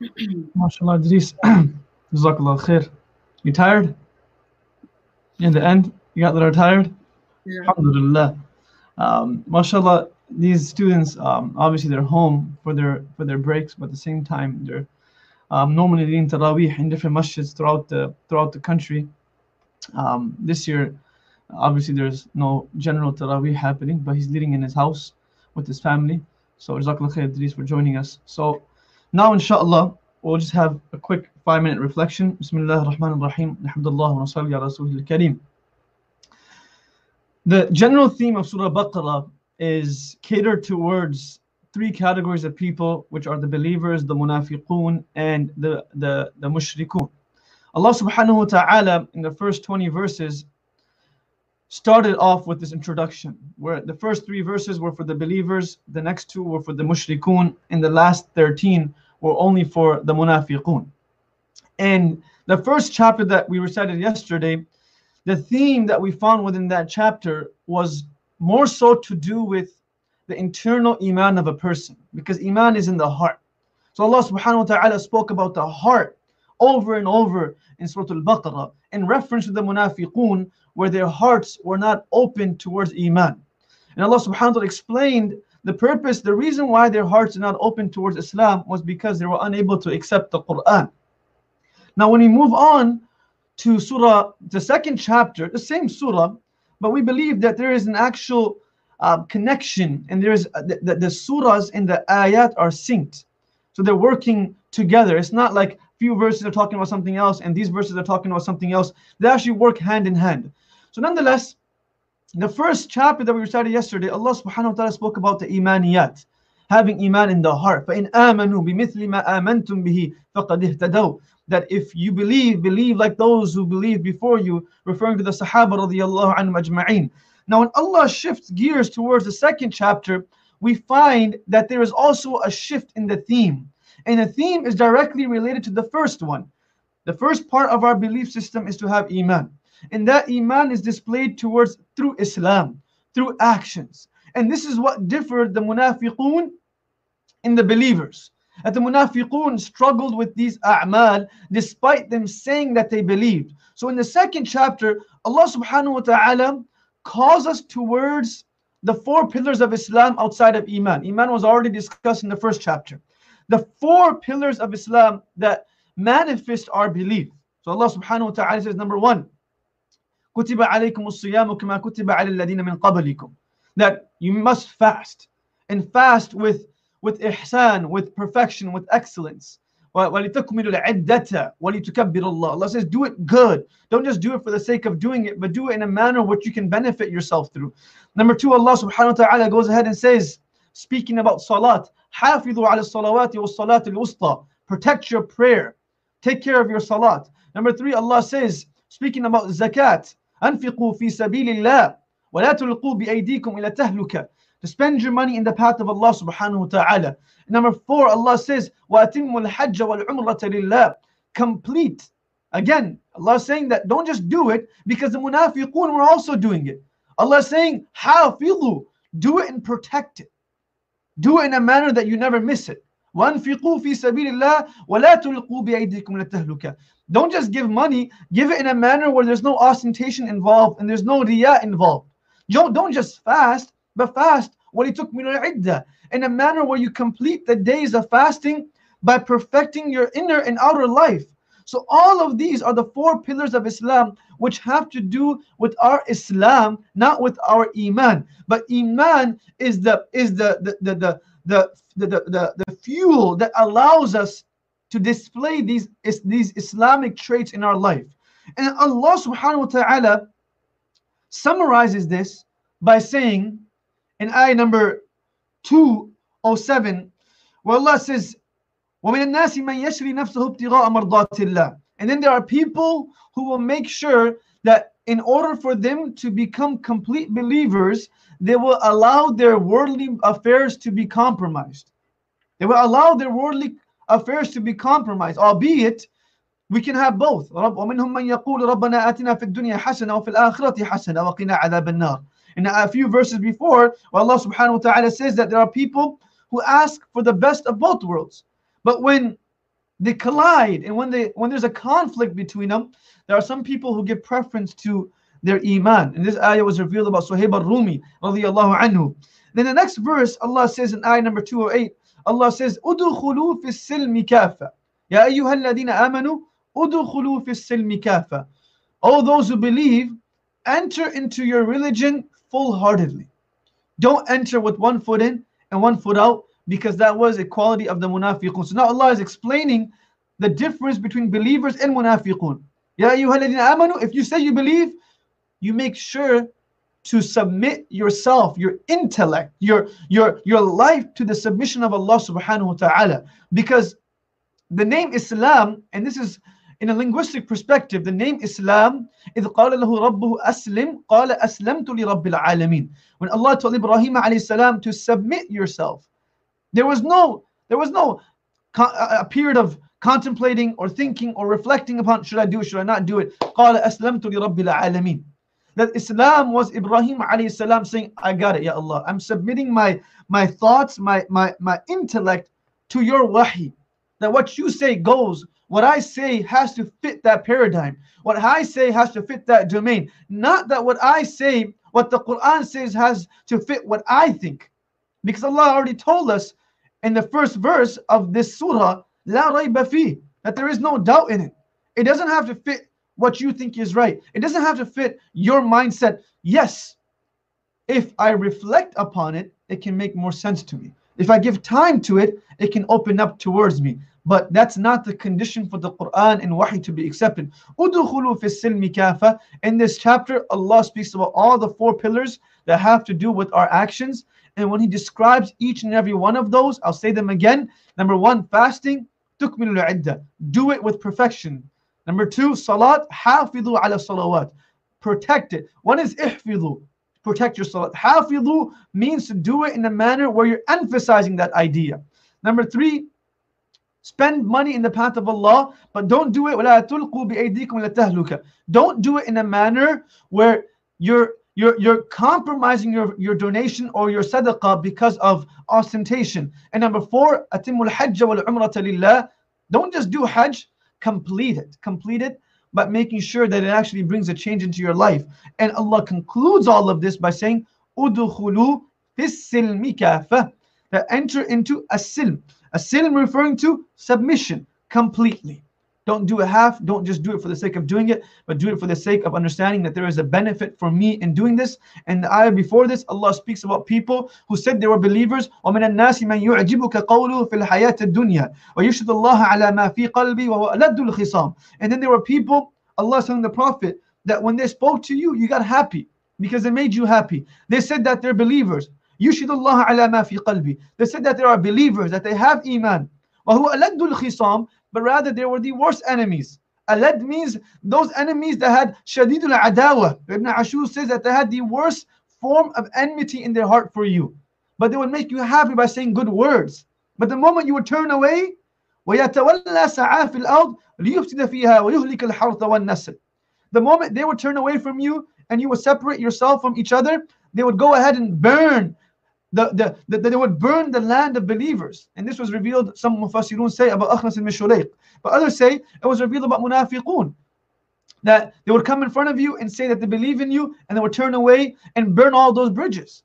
MashaAllah, Idris. Jazakallah khair. You tired? In the end, you got that are tired? Yeah. Alhamdulillah. Um, mashallah, these students um, obviously they're home for their for their breaks, but at the same time they're um, normally leading tarawih in different masjids throughout the throughout the country. Um, this year, obviously there's no general tarawih happening, but he's leading in his house with his family. So Jazakallah khair Idris for joining us. So now inshallah we'll just have a quick five minute reflection. Bismillah ar-Rahman ar-Rahim. Alhamdulillah wa nasalli ala Rasulil Kareem. The general theme of Surah Baqarah is catered towards three categories of people, which are the believers, the munafiqun, and the, the, the mushrikun. Allah subhanahu wa ta'ala in the first 20 verses started off with this introduction, where the first three verses were for the believers, the next two were for the mushrikun, and the last 13 were only for the munafiqun. And the first chapter that we recited yesterday, the theme that we found within that chapter was more so to do with the internal iman of a person, because iman is in the heart. So Allah subhanahu wa ta'ala spoke about the heart over and over in Surah Al-Baqarah in reference to the munafiqun where their hearts were not open towards iman. And Allah subhanahu wa ta'ala explained the purpose, the reason why their hearts are not open towards Islam was because they were unable to accept the Quran. Now, when we move on to Surah, the second chapter, the same Surah, but we believe that there is an actual uh, connection and there is uh, the, the, the surahs and the ayat are synced. So they're working together. It's not like few verses are talking about something else and these verses are talking about something else. They actually work hand in hand. So nonetheless, the first chapter that we recited yesterday, Allah subhanahu wa ta'ala spoke about the imaniyat, having iman in the heart. فَإِنْ آمَنُوا بِمِثْلِ مَا آمَنْتُمْ بِهِ فَقَدْ اهْتَدَوْا That if you believe, believe like those who believe before you, referring to the Sahaba radiallahu anhum ajma'in. Now when Allah shifts gears towards the second chapter, we find that there is also a shift in the theme. And the theme is directly related to the first one. The first part of our belief system is to have iman. And that iman is displayed towards through Islam, through actions. And this is what differed the munafiqun in the believers. That the munafiqun struggled with these a'mal despite them saying that they believed. So in the second chapter, Allah subhanahu wa ta'ala calls us towards the four pillars of Islam outside of Iman. Iman was already discussed in the first chapter The four pillars of Islam that manifest our belief. So Allah subhanahu wa ta'ala says, number one, كتب عليكم الصيام كما كتب على الذين من قبلكم that you must fast and fast with with ihsan with perfection with excellence ولتكملوا العدة ولتكبر الله Allah says do it good don't just do it for the sake of doing it but do it in a manner which you can benefit yourself through number two Allah subhanahu wa ta'ala goes ahead and says speaking about salat حافظوا على الصلوات والصلاة الوسطى protect your prayer take care of your salat number three Allah says speaking about zakat أنفقوا في سبيل الله ولا تلقوا بأيديكم إلى تهلكة to spend your money in the path of Allah subhanahu wa ta'ala. Number four, Allah says, وَأَتِمُّ الْحَجَّ وَالْعُمْرَةَ لِلَّهِ Complete. Again, Allah is saying that don't just do it because the munafiqun were also doing it. Allah is saying, حَافِظُوا Do it and protect it. Do it in a manner that you never miss it. Don't just give money, give it in a manner where there's no ostentation involved and there's no riyah involved. Don't, don't just fast, but fast وَلِتُكْمِلُوا الْعِدَّةِ In a manner where you complete the days of fasting by perfecting your inner and outer life. So all of these are the four pillars of Islam which have to do with our Islam, not with our Iman. But Iman is the is the the the the the, the, the, the, the fuel that allows us to display these, these Islamic traits in our life. And Allah subhanahu wa ta'ala summarizes this by saying in ayah number 207, where Allah says, وَمِنَ النَّاسِ مَنْ يَشْرِي نَفْسَهُ ابْتِغَاءَ مَرْضَاتِ اللَّهِ And then there are people who will make sure that in order for them to become complete believers, they will allow their worldly affairs to be compromised. They will allow their worldly affairs to be compromised, albeit we can have both. ومنهم من يقول ربنا آتنا في الدنيا حسنة وفي الآخرة حسنة وقنا عذاب النار. In a few verses before, where Allah subhanahu wa ta'ala says that there are people who ask for the best of both worlds. But when they collide and when they when there's a conflict between them there are some people who give preference to their iman. And this ayah was revealed about Suhaib al-Rumi radiyallahu anhu. Then the next verse Allah says in ayah number 208 Allah says silmi kafa. Ya ayyuha alladhina amanu udkhulu fi silmi kafa. All those who believe enter into your religion full-heartedly. Don't enter with one foot in and one foot out because that was a quality of the munafiqun. So now Allah is explaining the difference between believers and munafiqun. Ya amanu, if you say you believe, you make sure to submit yourself, your intellect, your your your life to the submission of Allah subhanahu wa ta'ala. Because the name Islam, and this is in a linguistic perspective, the name Islam, إذ قال له ربه أسلم قال أسلمت لرب العالمين. When Allah told Ibrahim alayhi salam to submit yourself, there was no there was no a period of contemplating or thinking or reflecting upon should I do it, should I not do it. قال أسلمت لرب العالمين. That Islam was Ibrahim alayhi salam saying, I got it, Ya Allah. I'm submitting my my thoughts, my my my intellect to your wahi. That what you say goes. What I say has to fit that paradigm. What I say has to fit that domain. Not that what I say, what the Quran says has to fit what I think. Because Allah already told us in the first verse of this surah, La rayba that there is no doubt in it. It doesn't have to fit what you think is right. It doesn't have to fit your mindset. Yes, if I reflect upon it, it can make more sense to me. If I give time to it, it can open up towards me. But that's not the condition for the Quran and Wahi to be accepted. In this chapter, Allah speaks about all the four pillars that have to do with our actions and when he describes each and every one of those, I'll say them again. Number one, fasting. Do it with perfection. Number two, salat, hafidu ala salawat. Protect it. One is ihfidu. Protect your salat. Hafidu means to do it in a manner where you're emphasizing that idea. Number three, spend money in the path of Allah, but don't do it. Don't do it in a manner where you're you're, you're compromising your, your donation or your sadaqah because of ostentation. And number four, atimul hajj wal umrata. Don't just do hajj, complete it. Complete it, but making sure that it actually brings a change into your life. And Allah concludes all of this by saying, udkhulu fis that enter into a silm. A silm referring to submission completely. Don't do it half. Don't just do it for the sake of doing it, but do it for the sake of understanding that there is a benefit for me in doing this. And the ayah before this, Allah speaks about people who said they were believers. وَمِنَ النَّاسِ مَنْ يُعْجِبُكَ قَوْلُهُ فِي الْحَيَاةِ الدُّنْيَا وَيُشْهِدُ اللَّهَ عَلَى مَا فِي قَلْبِي وَهُوَ أَلَدُّ الْخِصَامِ And then there were people, Allah telling the Prophet, that when they spoke to you, you got happy because it made you happy. They said that they're believers. يُشْهِدُ اللَّهَ عَلَى مَا فِي قَلْبِي They said that they are believers, that they have iman. وَهُوَ أَلَدُّ الْخِصَامِ but rather they were the worst enemies. Alad means those enemies that had shadidul adawa. Ibn Ashur says that they had the worst form of enmity in their heart for you. But they would make you happy by saying good words. But the moment you would turn away, وَيَتَوَلَّى سَعَى فِي الْأَرْضِ لِيُفْسِدَ فِيهَا وَيُهْلِكَ الْحَرْثَ وَالنَّسْلِ The moment they would turn away from you and you would separate yourself from each other, they would go ahead and burn the, the, the, they would burn the land of believers. And this was revealed, some Mufassirun say about Akhnas al Mishurayq. But others say it was revealed about Munafiqun. That they would come in front of you and say that they believe in you, and they would turn away and burn all those bridges.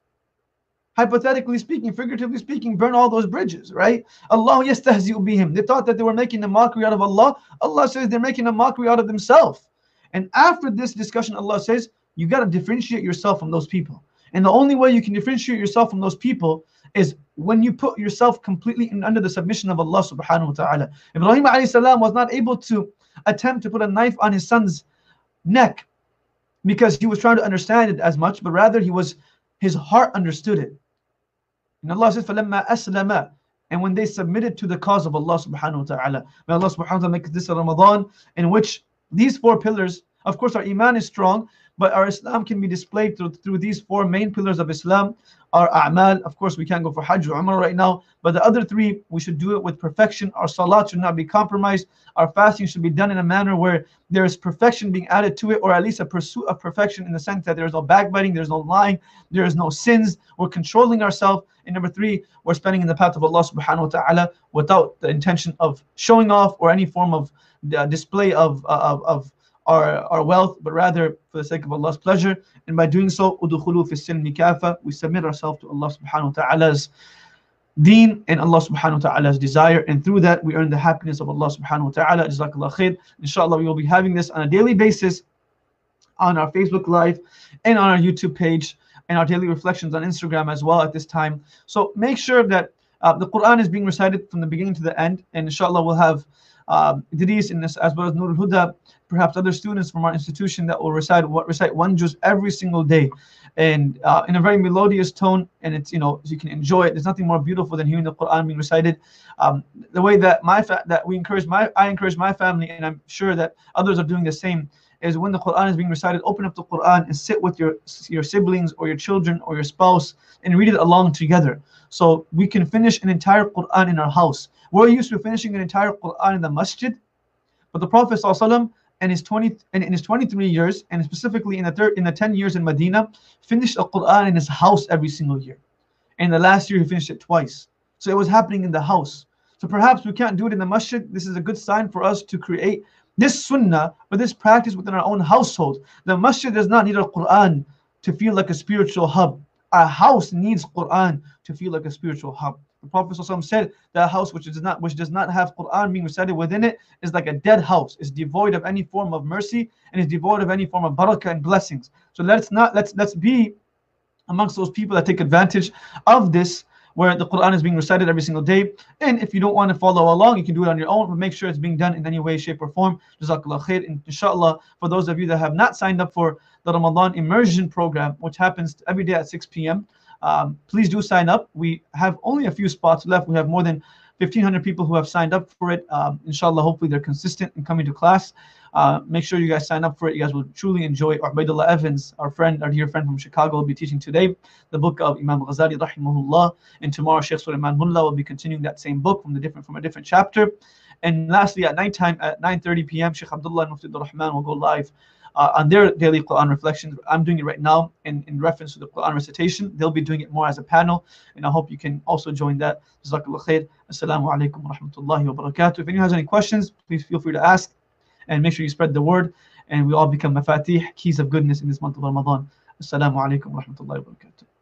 Hypothetically speaking, figuratively speaking, burn all those bridges, right? Allah yastahzi'u bihim. They thought that they were making a mockery out of Allah. Allah says they're making a mockery out of themselves. And after this discussion, Allah says, you got to differentiate yourself from those people. And the only way you can differentiate yourself from those people is when you put yourself completely in, under the submission of Allah subhanahu wa ta'ala. Ibrahim alayhi salam was not able to attempt to put a knife on his son's neck because he was trying to understand it as much, but rather he was his heart understood it. And Allah says, فَلَمَّا أَسْلَمَ And when they submitted to the cause of Allah subhanahu wa ta'ala. May Allah subhanahu wa ta'ala make this a Ramadan in which these four pillars, of course our iman is strong, but our Islam can be displayed through, through these four main pillars of Islam. Our a'mal, of course, we can't go for Hajj or Umrah right now, but the other three, we should do it with perfection. Our salat should not be compromised. Our fasting should be done in a manner where there is perfection being added to it, or at least a pursuit of perfection in the sense that there is no backbiting, there's no lying, there is no sins. We're controlling ourselves. And number three, we're spending in the path of Allah subhanahu wa ta'ala without the intention of showing off or any form of uh, display of, of, of our, our wealth, but rather for the sake of Allah's pleasure. And by doing so, we submit ourselves to Allah subhanahu wa ta'ala's deen and Allah subhanahu wa ta'ala's desire. And through that, we earn the happiness of Allah subhanahu wa ta'ala. Jazakallah khair. Inshallah, we will be having this on a daily basis on our Facebook Live and on our YouTube page and our daily reflections on Instagram as well at this time. So make sure that uh, the Quran is being recited from the beginning to the end. And inshallah, we'll have um, Idris in this, as well as Nurul Huda, perhaps other students from our institution that will recite what recite one juz every single day, and uh, in a very melodious tone. And it's you know you can enjoy it. There's nothing more beautiful than hearing the Quran being recited. Um, the way that my that we encourage my I encourage my family, and I'm sure that others are doing the same. Is when the Quran is being recited, open up the Quran and sit with your your siblings or your children or your spouse and read it along together. So we can finish an entire Quran in our house. We're used to finishing an entire Quran in the masjid, but the Prophet ﷺ and his 20 and in his 23 years, and specifically in the third in the 10 years in Medina, finished a Quran in his house every single year. And the last year he finished it twice. So it was happening in the house. So perhaps we can't do it in the masjid. This is a good sign for us to create this sunnah or this practice within our own household. The masjid does not need a Quran to feel like a spiritual hub. Our house needs Quran to feel like a spiritual hub. The Prophet said that a house which does not which does not have Quran being recited within it is like a dead house. It's devoid of any form of mercy and is devoid of any form of barakah and blessings. So let's not let's let's be amongst those people that take advantage of this where the Quran is being recited every single day. And if you don't want to follow along, you can do it on your own, but make sure it's being done in any way, shape, or form. Jazakallah khair. And inshallah, for those of you that have not signed up for the Ramadan immersion program, which happens every day at 6 p.m., um, please do sign up. We have only a few spots left. We have more than 1,500 people who have signed up for it. Um, inshallah, hopefully they're consistent in coming to class. Uh, make sure you guys sign up for it. You guys will truly enjoy. Ubaidullah Evans, our friend, our dear friend from Chicago, will be teaching today the book of Imam Ghazali, rahimahullah. And tomorrow, Sheikh Sulaiman Mullah will be continuing that same book from the different from a different chapter. And lastly, at nighttime at 9:30 p.m., Sheikh Abdullah and Mufti Rahman will go live uh, on their daily Quran reflections. I'm doing it right now in, in reference to the Quran recitation. They'll be doing it more as a panel, and I hope you can also join that. Jazakallah khair. Assalamu alaikum wa rahmatullahi wa barakatuh. If anyone has any questions, please feel free to ask, and make sure you spread the word, and we all become mafatih, keys of goodness in this month of Ramadan. Assalamu alaikum wa rahmatullahi wa barakatuh.